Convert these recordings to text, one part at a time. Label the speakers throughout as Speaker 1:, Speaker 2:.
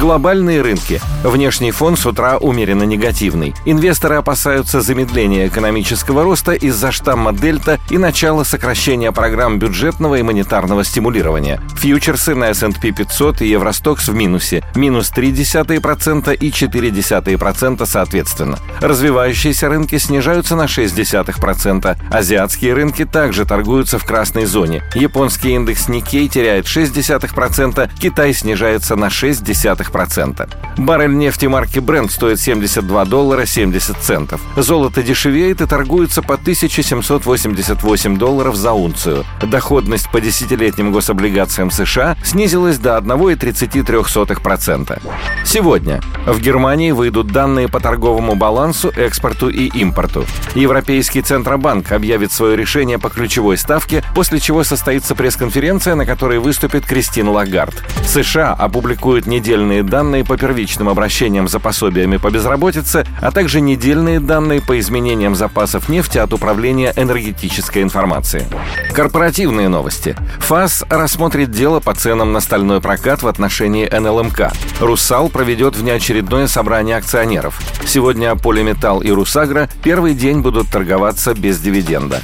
Speaker 1: Глобальные рынки. Внешний фон с утра умеренно негативный. Инвесторы опасаются замедления экономического роста из-за штамма Дельта и начала сокращения программ бюджетного и монетарного стимулирования. Фьючерсы на S&P 500 и Евростокс в минусе. Минус 0,3% и 0,4% соответственно. Развивающиеся рынки снижаются на 0,6%. Азиатские рынки также торгуются в красной зоне. Японский индекс Никей теряет 0,6%, Китай снижается на 0,6%. 0,2%. Баррель нефти марки Brent стоит 72 доллара 70 центов. Золото дешевеет и торгуется по 1788 долларов за унцию. Доходность по десятилетним гособлигациям США снизилась до 1,33%. Сегодня в Германии выйдут данные по торговому балансу, экспорту и импорту. Европейский Центробанк объявит свое решение по ключевой ставке, после чего состоится пресс-конференция, на которой выступит Кристин Лагард. США опубликуют недельные данные по первичным обращениям за пособиями по безработице, а также недельные данные по изменениям запасов нефти от Управления энергетической информации. Корпоративные новости. ФАС рассмотрит дело по ценам на стальной прокат в отношении НЛМК. «Русал» проведет внеочередное собрание акционеров. Сегодня «Полиметалл» и «Русагра» первый день будут торговаться без дивиденда.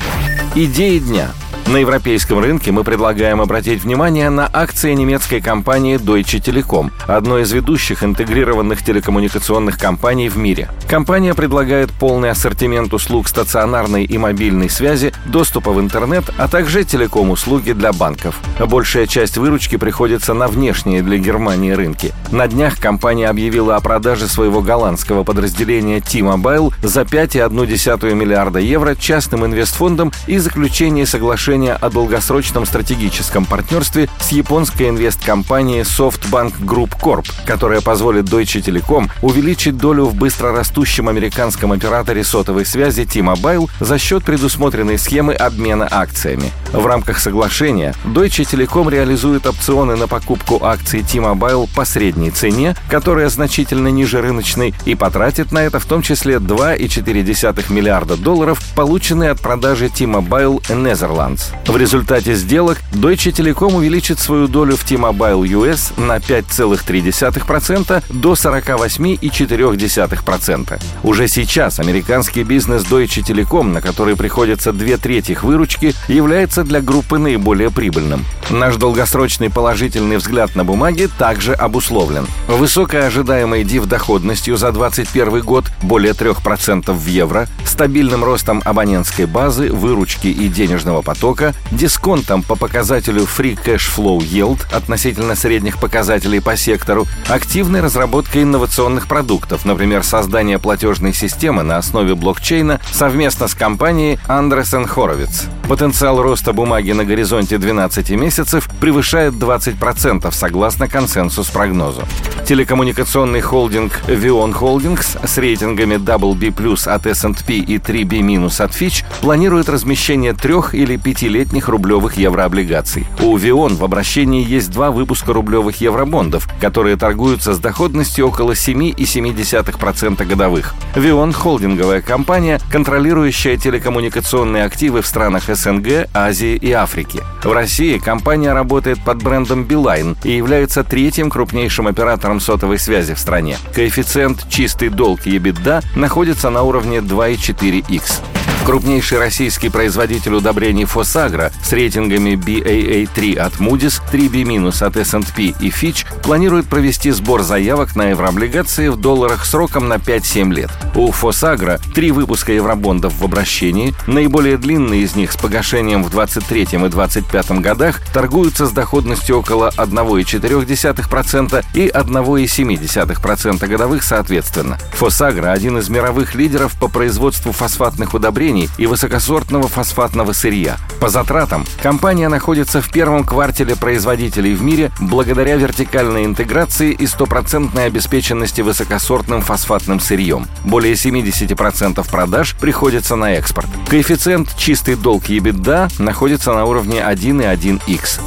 Speaker 1: Идеи дня – на европейском рынке мы предлагаем обратить внимание на акции немецкой компании Deutsche Telekom, одной из ведущих интегрированных телекоммуникационных компаний в мире. Компания предлагает полный ассортимент услуг стационарной и мобильной связи, доступа в интернет, а также телеком-услуги для банков. Большая часть выручки приходится на внешние для Германии рынки. На днях компания объявила о продаже своего голландского подразделения T-Mobile за 5,1 миллиарда евро частным инвестфондам и заключении соглашения соглашение о долгосрочном стратегическом партнерстве с японской инвесткомпанией SoftBank Group Corp, которая позволит Deutsche Telekom увеличить долю в быстро растущем американском операторе сотовой связи T-Mobile за счет предусмотренной схемы обмена акциями. В рамках соглашения Deutsche Telekom реализует опционы на покупку акций T-Mobile по средней цене, которая значительно ниже рыночной, и потратит на это в том числе 2,4 миллиарда долларов, полученные от продажи T-Mobile Netherlands. В результате сделок Deutsche Telekom увеличит свою долю в T-Mobile US на 5,3% до 48,4%. Уже сейчас американский бизнес Deutsche Telekom, на который приходится две трети выручки, является для группы наиболее прибыльным. Наш долгосрочный положительный взгляд на бумаги также обусловлен. Высокая ожидаемая див доходностью за 2021 год более 3% в евро, стабильным ростом абонентской базы, выручки и денежного потока, потока, дисконтом по показателю Free Cash Flow Yield относительно средних показателей по сектору, активной разработкой инновационных продуктов, например, создание платежной системы на основе блокчейна совместно с компанией Andresen Horowitz. Потенциал роста бумаги на горизонте 12 месяцев превышает 20% согласно консенсус-прогнозу. Телекоммуникационный холдинг Vion Holdings с рейтингами WB+, от S&P и 3B- от Fitch планирует размещение трех или пятилетних рублевых еврооблигаций. У Vion в обращении есть два выпуска рублевых евробондов, которые торгуются с доходностью около 7,7% годовых. Vion – холдинговая компания, контролирующая телекоммуникационные активы в странах СНГ, Азии и Африки. В России компания работает под брендом Билайн и является третьим крупнейшим оператором сотовой связи в стране. Коэффициент чистый долг EBITDA находится на уровне 2,4x. Крупнейший российский производитель удобрений Фосагра с рейтингами BAA3 от Moody's, 3B- от S&P и Fitch планирует провести сбор заявок на еврооблигации в долларах сроком на 5-7 лет. У Фосагра три выпуска евробондов в обращении, наиболее длинные из них с погашением в 23 и 25 годах торгуются с доходностью около 1,4% и 1,7% годовых соответственно. Фосагра – один из мировых лидеров по производству фосфатных удобрений удобрений и высокосортного фосфатного сырья. По затратам компания находится в первом квартале производителей в мире благодаря вертикальной интеграции и стопроцентной обеспеченности высокосортным фосфатным сырьем. Более 70% продаж приходится на экспорт. Коэффициент чистый долг EBITDA находится на уровне 1,1x.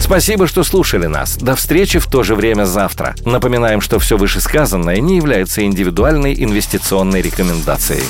Speaker 1: Спасибо, что слушали нас. До встречи в то же время завтра. Напоминаем, что все вышесказанное не является индивидуальной инвестиционной рекомендацией.